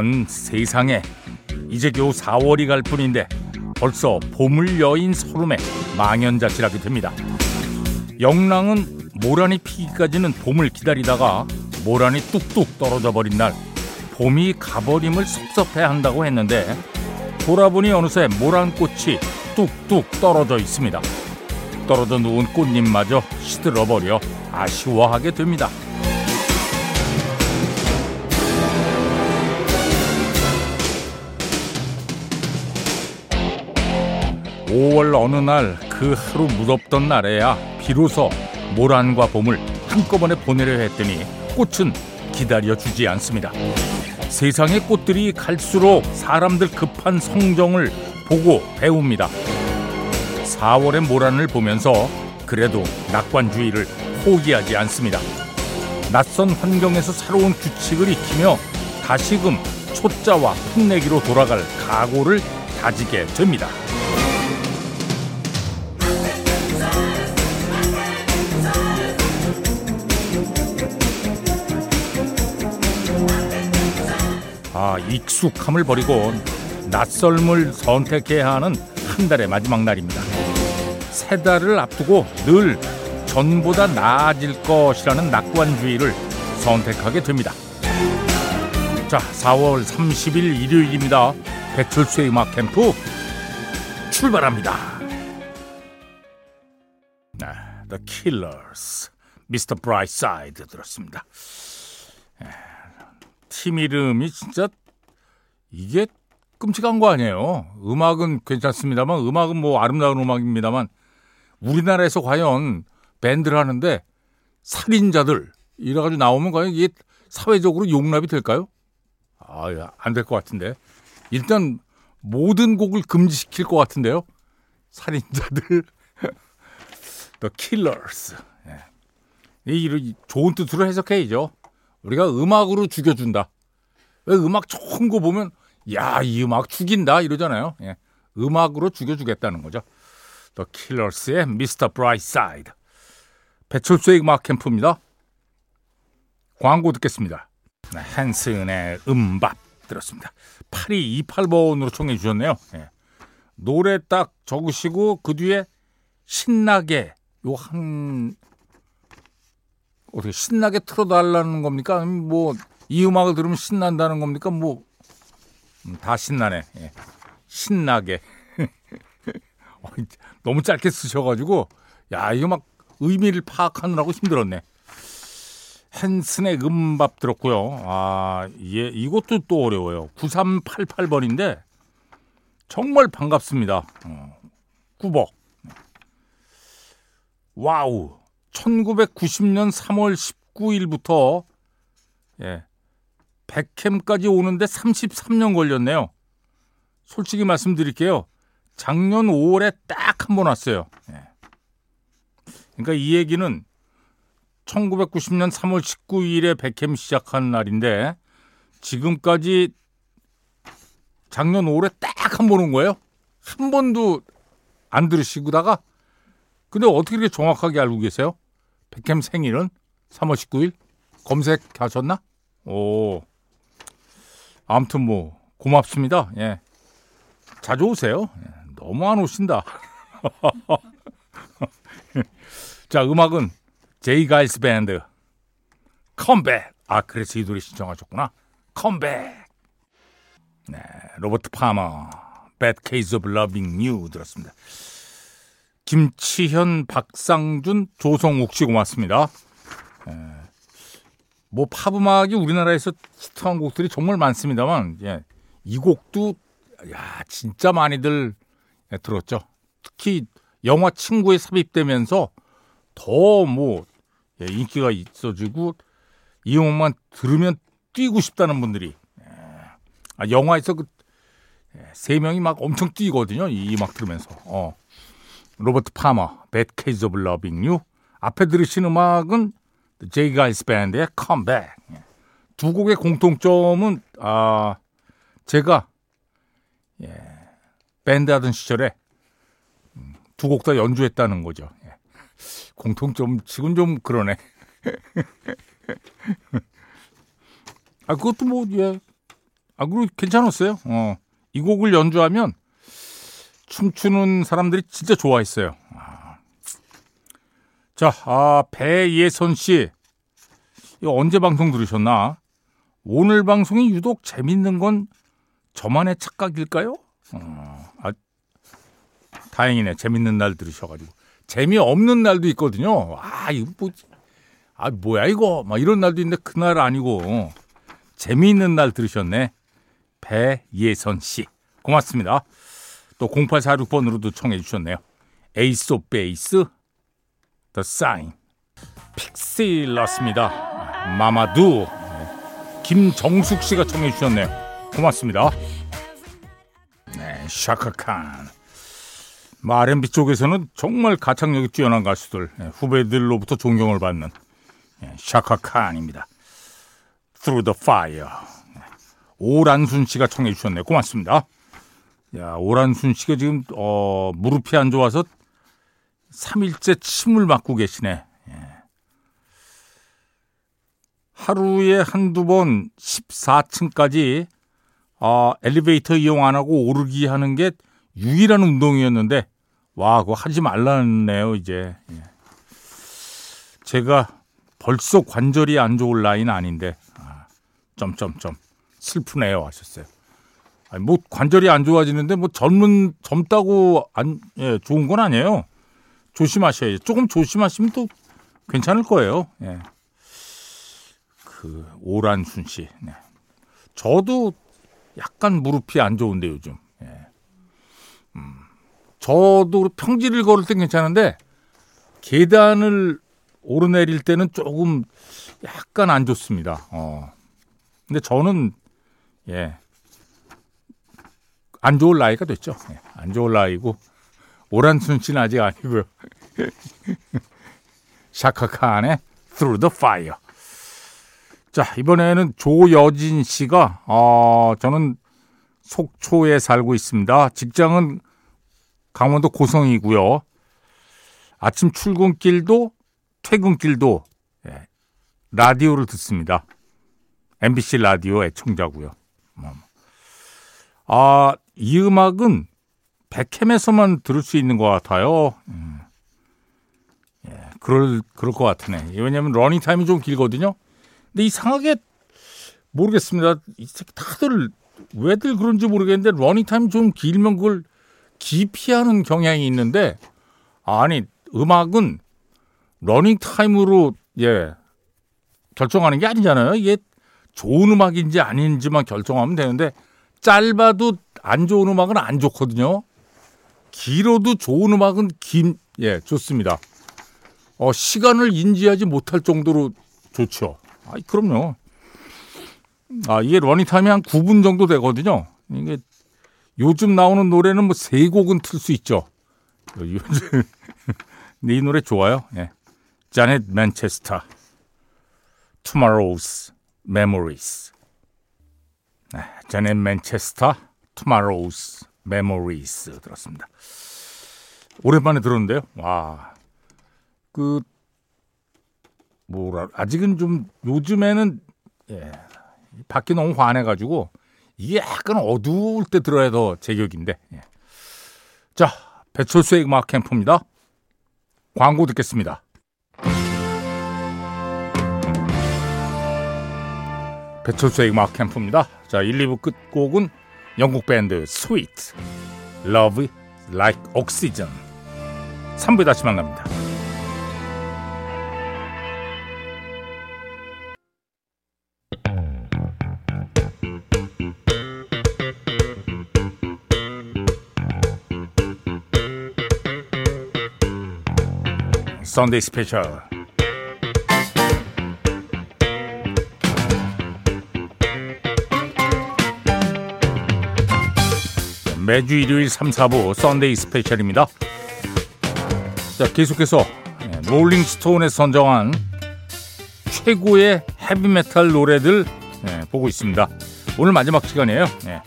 전 세상에 이제 겨우 4월이 갈 뿐인데 벌써 봄을 여인 서름에 망연자실하게 됩니다. 영랑은 모란이 피기까지는 봄을 기다리다가 모란이 뚝뚝 떨어져 버린 날 봄이 가버림을 섭섭해 한다고 했는데 돌아보니 어느새 모란꽃이 뚝뚝 떨어져 있습니다. 떨어져 누운 꽃잎마저 시들어버려 아쉬워하게 됩니다. 5월 어느 날 그 하루 무덥던 날에야 비로소 모란과 봄을 한꺼번에 보내려 했더니 꽃은 기다려 주지 않습니다. 세상의 꽃들이 갈수록 사람들 급한 성정을 보고 배웁니다. 4월의 모란을 보면서 그래도 낙관주의를 포기하지 않습니다. 낯선 환경에서 새로운 규칙을 익히며 다시금 초자와 풋내기로 돌아갈 각오를 다지게 됩니다. 익숙함을 버리고 낯설음을 선택해야 하는 한 달의 마지막 날입니다. 세 달을 앞두고 늘 전보다 나아질 것이라는 낙관주의를 선택하게 됩니다. 자, 4월 30일 일요일입니다. 배철수의 음악 캠프 출발합니다. 네, The Killers, Mr. Brightside 들었습니다. 팀 이름이 진짜 이게 끔찍한 거 아니에요. 음악은 괜찮습니다만 음악은 뭐 아름다운 음악입니다만 우리나라에서 과연 밴드를 하는데 살인자들 이래가지고 나오면 과연 이게 사회적으로 용납이 될까요? 아, 안 될 것 같은데. 일단 모든 곡을 금지시킬 것 같은데요. 살인자들, The Killers. 예. 이 좋은 뜻으로 해석해야죠. 우리가 음악으로 죽여준다. 왜 음악 좋은 거 보면 야 이 음악 죽인다 이러잖아요. 예. 음악으로 죽여주겠다는 거죠. The Killers의 Mr. Brightside. 배철수의 음악 캠프입니다. 광고 듣겠습니다. 네, 헨슨의 음밥 들었습니다. 8228번으로 청해 주셨네요. 예. 노래 딱 적으시고 그 뒤에 신나게 요 한 어떻게 신나게 틀어달라는 겁니까? 뭐이 음악을 들으면 신난다는 겁니까? 뭐 다 음, 신나네. 예. 신나게. 너무 짧게 쓰셔가지고 야 이거 막 의미를 파악하느라고 힘들었네. 헨슨의 음밥 들었고요. 아, 예, 이것도 또 어려워요. 9388번인데 정말 반갑습니다. 어, 꾸벅. 와우. 1990년 3월 19일부터 예, 백캠까지 오는데 33년 걸렸네요. 솔직히 말씀드릴게요. 작년 5월에 딱 한 번 왔어요. 예. 그러니까 이 얘기는 1990년 3월 19일에 백캠 시작한 날인데 지금까지 작년 5월에 딱 한 번 온 거예요. 한 번도 안 들으시고다가 근데 어떻게 이렇게 정확하게 알고 계세요? 백캠 생일은 3월 19일? 검색하셨나? 오. 아무튼 뭐 고맙습니다. 예. 자주 오세요. 예. 너무 안 오신다. 자, 음악은 제이 가일스 밴드 Come Back. 아, 그래서 이 노래 신청하셨구나. Come Back. 네, 로버트 파머 Bad Case of Loving You 들었습니다. 김치현, 박상준, 조성욱 씨 고맙습니다. 에, 뭐 팝음악이 우리나라에서 히트한 곡들이 정말 많습니다만 예, 이 곡도 야 진짜 많이들 예, 들었죠. 특히 영화 친구에 삽입되면서 더 뭐 예, 인기가 있어지고 이 음악만 들으면 뛰고 싶다는 분들이 예, 아, 영화에서 그세 예, 명이 막 엄청 뛰거든요. 이 음악 들으면서. 어. 로버트 파머, Bad Case of Loving You. 앞에 들으신 음악은 제이 가일스 밴드의 Come Back. 두 곡의 공통점은 아 제가 예, 밴드 하던 시절에 음, 두곡 다 연주했다는 거죠. 예. 공통점 지금 좀 그러네. 아 그것도 뭐 예. 아, 그리고 괜찮았어요. 어, 이 곡을 연주하면 춤추는 사람들이 진짜 좋아했어요. 아. 자, 아, 배예선 씨. 이거 언제 방송 들으셨나? 오늘 방송이 유독 재밌는 건 저만의 착각일까요? 어, 아, 다행이네. 재밌는 날 들으셔가지고. 재미없는 날도 있거든요. 아, 이거 뭐, 아, 뭐야, 이거. 막 이런 날도 있는데 그날 아니고. 재미있는 날 들으셨네. 배예선 씨. 고맙습니다. 또 0846번으로도 청해 주셨네요. 에이스 오브 베이스, The Sign. 픽시 로트입니다. Mama Do. 김정숙 씨가 청해 주셨네요. 고맙습니다. 네, 샤카칸. 뭐 R&B 쪽에서는 정말 가창력이 뛰어난 가수들, 네, 후배들로부터 존경을 받는 네, 샤카칸입니다. Through the Fire. 네, 오란순 씨가 청해 주셨네요. 고맙습니다. 야, 오란순 씨가 지금 어, 무릎이 안 좋아서 3일째 침을 맞고 계시네. 예. 하루에 한두 번 14층까지 어, 엘리베이터 이용 안 하고 오르기 하는 게 유일한 운동이었는데 와, 그거 하지 말라네요, 이제. 예. 제가 벌써 관절이 안 좋을 나이는 아닌데 아, 점점점 슬프네요 하셨어요. 아니, 뭐 관절이 안 좋아지는데 뭐 젊은 젊다고 안 예, 좋은 건 아니에요. 조심하셔야죠. 조금 조심하시면 또 괜찮을 거예요. 예. 그 오란순 씨. 네. 저도 약간 무릎이 안 좋은데 요즘. 예. 음. 저도 평지를 걸을 땐 괜찮은데 계단을 오르내릴 때는 조금 약간 안 좋습니다. 어. 근데 저는 예. 안 좋을 나이가 됐죠. 예. 안 좋을 나이고 오란순 씨는 아직 아니고요. 샤카칸의 Through the Fire. 자, 이번에는 조여진 씨가, 어, 저는 속초에 살고 있습니다. 직장은 강원도 고성이고요. 아침 출근길도 퇴근길도 예, 라디오를 듣습니다. MBC 라디오 애청자고요. 뭐. 아, 이 음악은 백캠에서만 들을 수 있는 것 같아요. 음. 예, 그럴, 그럴 것 같으네. 왜냐면 러닝 타임이 좀 길거든요. 근데 이상하게 모르겠습니다. 이 새끼 다들 왜들 그런지 모르겠는데 러닝 타임 좀 길면 그걸 기피하는 경향이 있는데 아니 음악은 러닝 타임으로 예 결정하는 게 아니잖아요. 이게 좋은 음악인지 아닌지만 결정하면 되는데 짧아도 안 좋은 음악은 안 좋거든요. 길어도 좋은 음악은 긴, 예, 좋습니다. 어, 시간을 인지하지 못할 정도로 좋죠. 아, 그럼요. 아, 이게 러닝타임이 한 9분 정도 되거든요. 이게 요즘 나오는 노래는 뭐 세 곡은 틀 수 있죠. 요즘, 이 노래 좋아요. 예. 자넷 맨체스터. Tomorrow's Memories. 네, 자넷 맨체스터. Tomorrow's Memories 들었습니다. 오랜만에 들었는데요. 와, 그 뭐라 아직은 좀 요즘에는 예, 밖이 너무 환해가지고 이게 약간 어두울 때 들어야 더 제격인데. 예. 자, 배철수의 음악 캠프입니다. 광고 듣겠습니다. 배철수의 음악 캠프입니다. 자, 1, 2부 끝곡은 영국 밴드 스위트 Love Like Oxygen 3부에 다시 만납니다. 썬데이 스페셜 매주 일요일 3, 4부 썬데이 스페셜입니다. 자, 계속해서 롤링스톤에 선정한 최고의 헤비메탈 노래들 네, 보고 있습니다. 오늘 마지막 시간이에요. 네.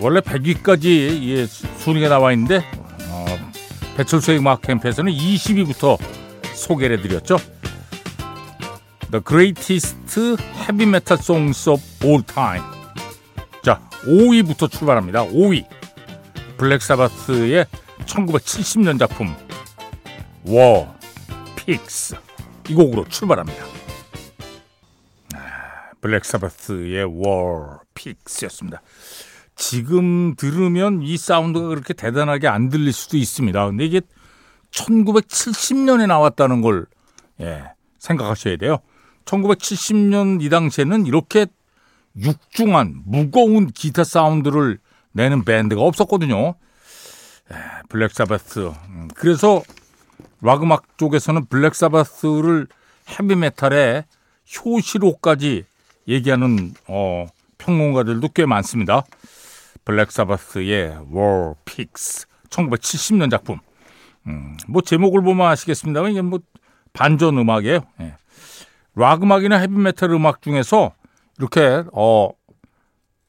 원래 100위까지 순위가 나와 있는데 어, 배철수의 음악 캠프에서는 20위부터 소개를 해드렸죠. The Greatest Heavy Metal Songs of All Time. 자, 5위부터 출발합니다. 5위. 블랙 사바스의 1970년 작품 War Pigs 이 곡으로 출발합니다. 아, 블랙 사바스의 War Pigs였습니다. 지금 들으면 이 사운드가 그렇게 대단하게 안 들릴 수도 있습니다. 근데 이게 1970년에 나왔다는 걸 예, 생각하셔야 돼요. 1970년 이 당시에는 이렇게 육중한 무거운 기타 사운드를 내는 밴드가 없었거든요. 블랙 사바스. 음, 그래서 락 음악 쪽에서는 블랙 사바스를 헤비메탈의 효시로까지 얘기하는 어, 평론가들도 꽤 많습니다. 블랙 사바스의 War Pigs 1970년 작품. 음, 뭐 제목을 보면 아시겠습니다만 이게 뭐 반전 음악이에요. 예. 락 음악이나 헤비메탈 음악 중에서 이렇게 어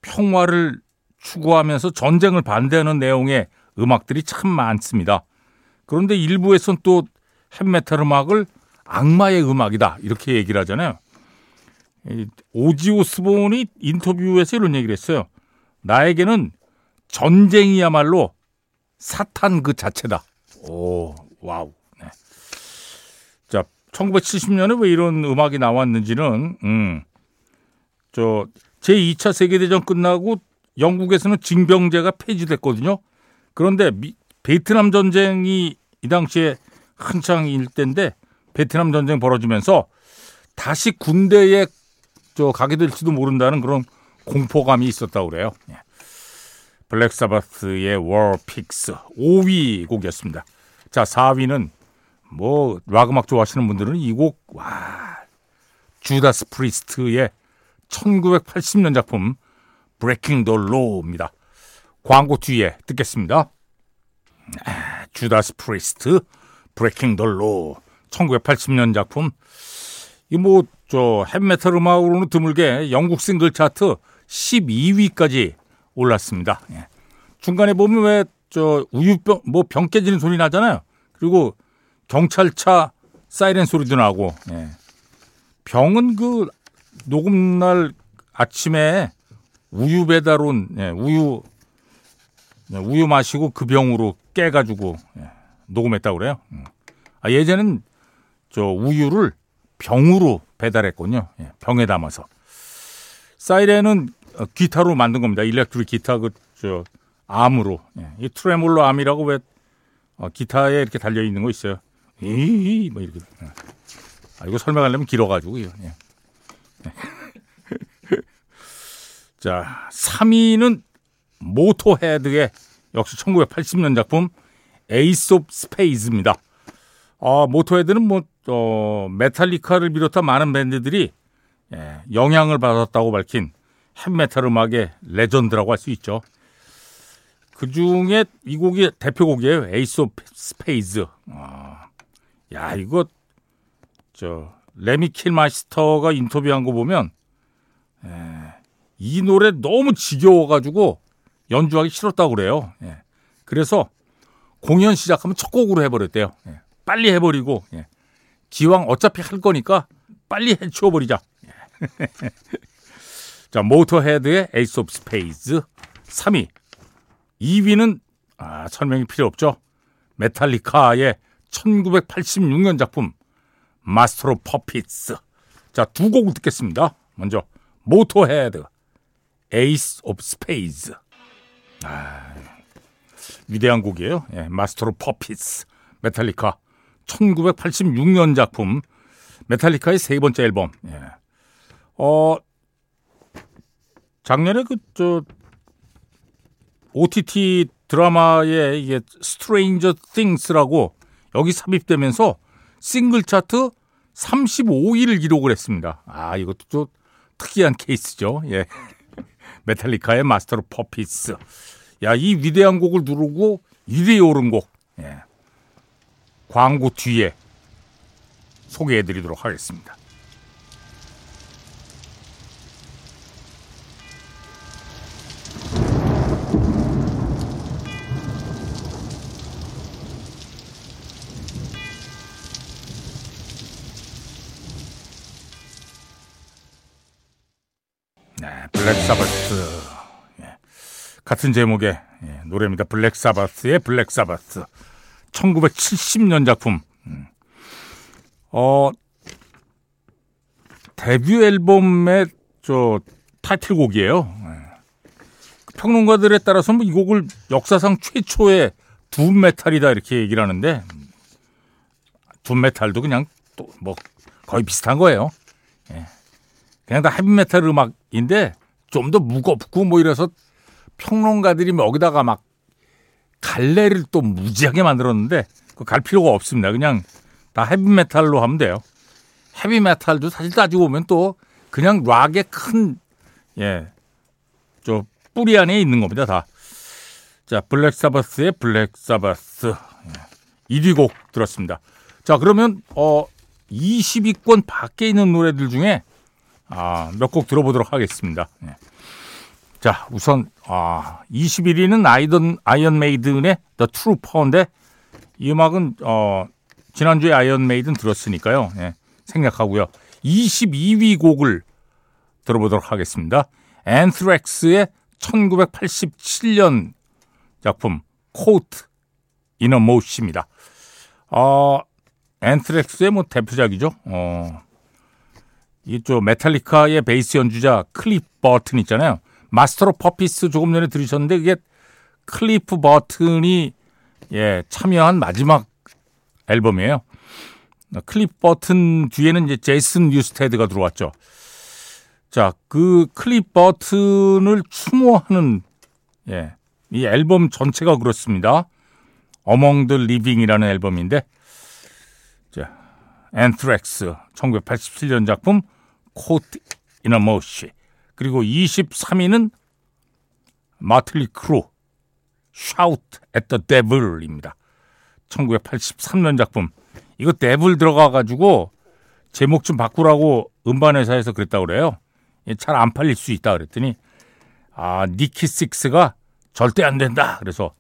평화를 추구하면서 전쟁을 반대하는 내용의 음악들이 참 많습니다. 그런데 일부에서는 또 헤비메탈 음악을 악마의 음악이다 이렇게 얘기를 하잖아요. 오지 오스본이 인터뷰에서 이런 얘기를 했어요. 나에게는 전쟁이야말로 사탄 그 자체다. 오, 와우. 네. 자, 1970년에 왜 이런 음악이 나왔는지는, 음, 저, 제2차 세계 대전 끝나고 영국에서는 징병제가 폐지됐거든요. 그런데 미, 베트남 전쟁이 이 당시에 한창일 때인데 베트남 전쟁 벌어지면서 다시 군대에 저 가게 될지도 모른다는 그런 공포감이 있었다고 그래요. 예. 블랙 사바스의 War Pigs 5위 곡이었습니다. 자, 4위는 뭐 락 음악 좋아하시는 분들은 이 곡 와. 주다스 프리스트의 1980년 작품 Breaking the Law입니다. 광고 뒤에 듣겠습니다. 아, 주다스 프리스트 Breaking the Law 1980년 작품 이 뭐 저 헤비메탈 음악으로는 드물게 영국 싱글 차트 12위까지 올랐습니다. 예. 중간에 보면 왜 저 우유병 뭐 병 깨지는 소리 나잖아요. 그리고 경찰차 사이렌 소리도 나고 예. 병은 그 녹음날 아침에 우유 배달 온 예, 우유 예, 우유 마시고 그 병으로 깨가지고 예, 녹음했다고 그래요. 음. 아, 예전엔 저 우유를 병으로 배달했군요. 예, 병에 담아서. 사이렌은 어, 기타로 만든 겁니다. 일렉트릭 기타 그 저 암으로. 예, 이 트레몰로 암이라고 왜 어, 기타에 이렇게 달려 있는 거 있어요. 이 뭐 이렇게. 예. 아, 이거 설명하려면 길어가지고요. 예. 자, 3위는 모토헤드의 역시 1980년 작품 Ace of Spades입니다. 어, 모토헤드는 뭐 어, 메탈리카를 비롯한 많은 밴드들이 예, 영향을 받았다고 밝힌 헤비메탈 음악의 레전드라고 할 수 있죠. 그 중에 이 곡이 대표곡이에요. Ace of Spades. 아, 야, 이거, 저, 레미 킬미스터가 인터뷰한 거 보면, 에, 이 노래 너무 지겨워가지고 연주하기 싫었다고 그래요. 예. 그래서 공연 시작하면 첫 곡으로 해버렸대요. 예. 빨리 해버리고, 예. 기왕 어차피 할 거니까 빨리 해치워버리자. 예. 자, 모터헤드의 Ace of Spades 3위. 2위는 아, 설명이 필요 없죠. 메탈리카의 1986년 작품 Master of Puppets. 자, 두 곡을 듣겠습니다. 먼저 모터헤드 Ace of Spades. 아, 위대한 곡이에요. 예, Master of Puppets. 메탈리카 1986년 작품 메탈리카의 세 번째 앨범. 예. 어 작년에 그 저 OTT 드라마에 이게 Stranger Things라고 여기 삽입되면서 싱글 차트 35위를 기록을 했습니다. 아, 이것도 좀 특이한 케이스죠. 예. 메탈리카의 Master of Puppets. 야, 이 위대한 곡을 누르고 1위에 오른 곡. 예. 광고 뒤에 소개해 드리도록 하겠습니다. 같은 제목의 예, 노래입니다. 블랙 사바스의 블랙 사바스. 1970년 작품. 음. 어, 데뷔 앨범의 저 타이틀곡이에요. 예. 평론가들에 따라서 뭐 이 곡을 역사상 최초의 doom metal이다 이렇게 얘기를 하는데 doom metal도 그냥 또 뭐 거의 비슷한 거예요. 예. 그냥 다 헤비 메탈 음악인데 좀 더 무겁고 뭐 이래서 평론가들이 여기다가 막 갈래를 또 무지하게 만들었는데 그럴 필요가 없습니다. 그냥 다 헤비메탈로 하면 돼요. 헤비메탈도 사실 따지고 보면 또 그냥 락의 큰, 예, 저 뿌리 안에 있는 겁니다, 다. 자, 블랙 사바스의 블랙 사바스. 1위 예, 곡 들었습니다. 자, 그러면, 어, 20위권 밖에 있는 노래들 중에 아, 몇 곡 들어보도록 하겠습니다. 예. 자, 우선 아, 21위는 아이던 아이언 메이든의 The Trooper인데 이 음악은 어, 지난주에 아이언 메이든 들었으니까요. 예, 생략하고요. 22위 곡을 들어보도록 하겠습니다. 앤스렉스의 1987년 작품 Caught in a Mosh입니다. 어, 앤스렉스의 뭐 대표작이죠. 어, 이쪽 메탈리카의 베이스 연주자 클리프 버튼 있잖아요. Master of Puppets 조금 전에 들으셨는데 그게 클리프 버튼이 예, 참여한 마지막 앨범이에요. 클리프 버튼 뒤에는 이제 제이슨 뉴스테드가 들어왔죠. 자, 그 클리프 버튼을 추모하는 예, 이 앨범 전체가 그렇습니다. Among the Living이라는 앨범인데 자, 앤스렉스 1987년 작품 Caught in a Mosh 그리고 23위는 마틀리 크루 Shout at the Devil입니다. 1983년 작품. 이거 Devil 들어가 가지고 제목 좀 바꾸라고 음반 회사에서 그랬다고 그래요. 잘 안 팔릴 수 있다 그랬더니 아 니키 식스가 절대 안 된다. 그래서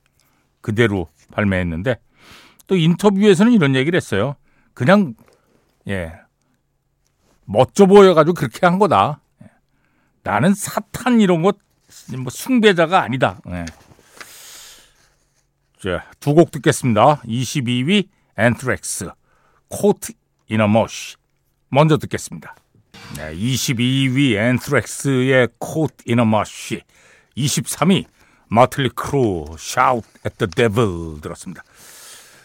그대로 발매했는데 또 인터뷰에서는 이런 얘기를 했어요. 그냥 예 멋져 보여 가지고 그렇게 한 거다. 나는 사탄 이런 것, 뭐 숭배자가 아니다. 네. 자, 두곡 듣겠습니다. 22위 앤스렉스, Caught in a Mosh. 먼저 듣겠습니다. 네, 22위 앤스렉스의 Caught in a Mosh. 23위 마틀리 크루, at the Devil 들었습니다.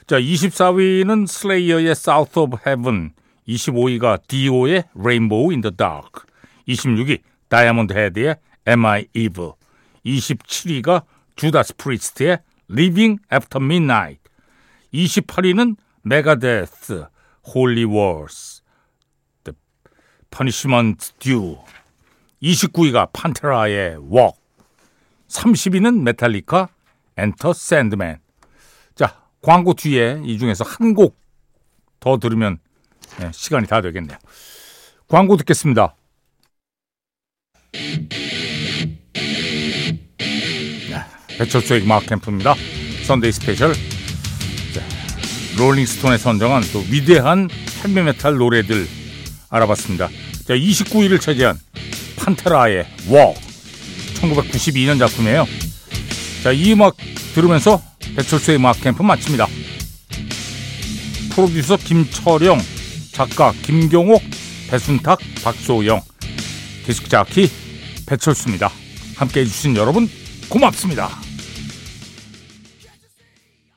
자, 24위는 슬레이어의 South of Heaven, 25위가 디오의 Rainbow in the Dark, 26위 다이아몬드 헤드의 Am I Evil, 27위가 주다스 프리스트의 Living After Midnight, 28위는 메가데스 Holy Wars, The Punishment Due, 29위가 판테라의 Walk, 30위는 메탈리카 Enter Sandman. 자, 광고 뒤에 이 중에서 한 곡 더 들으면 네, 시간이 다 되겠네요. 광고 듣겠습니다. 배철수의 음악 캠프입니다. Sunday Special. 자, 롤링스톤에 선정한 또 위대한 헤비메탈 노래들 알아봤습니다. 자, 29위를 차지한 판테라의 워 1992년 작품이에요. 자, 이 음악 들으면서 배철수의 음악 캠프 마칩니다. 프로듀서 김철영, 작가 김경옥, 배순탁, 박소영, 디스크 자키 배철수입니다. 함께 해주신 여러분 고맙습니다.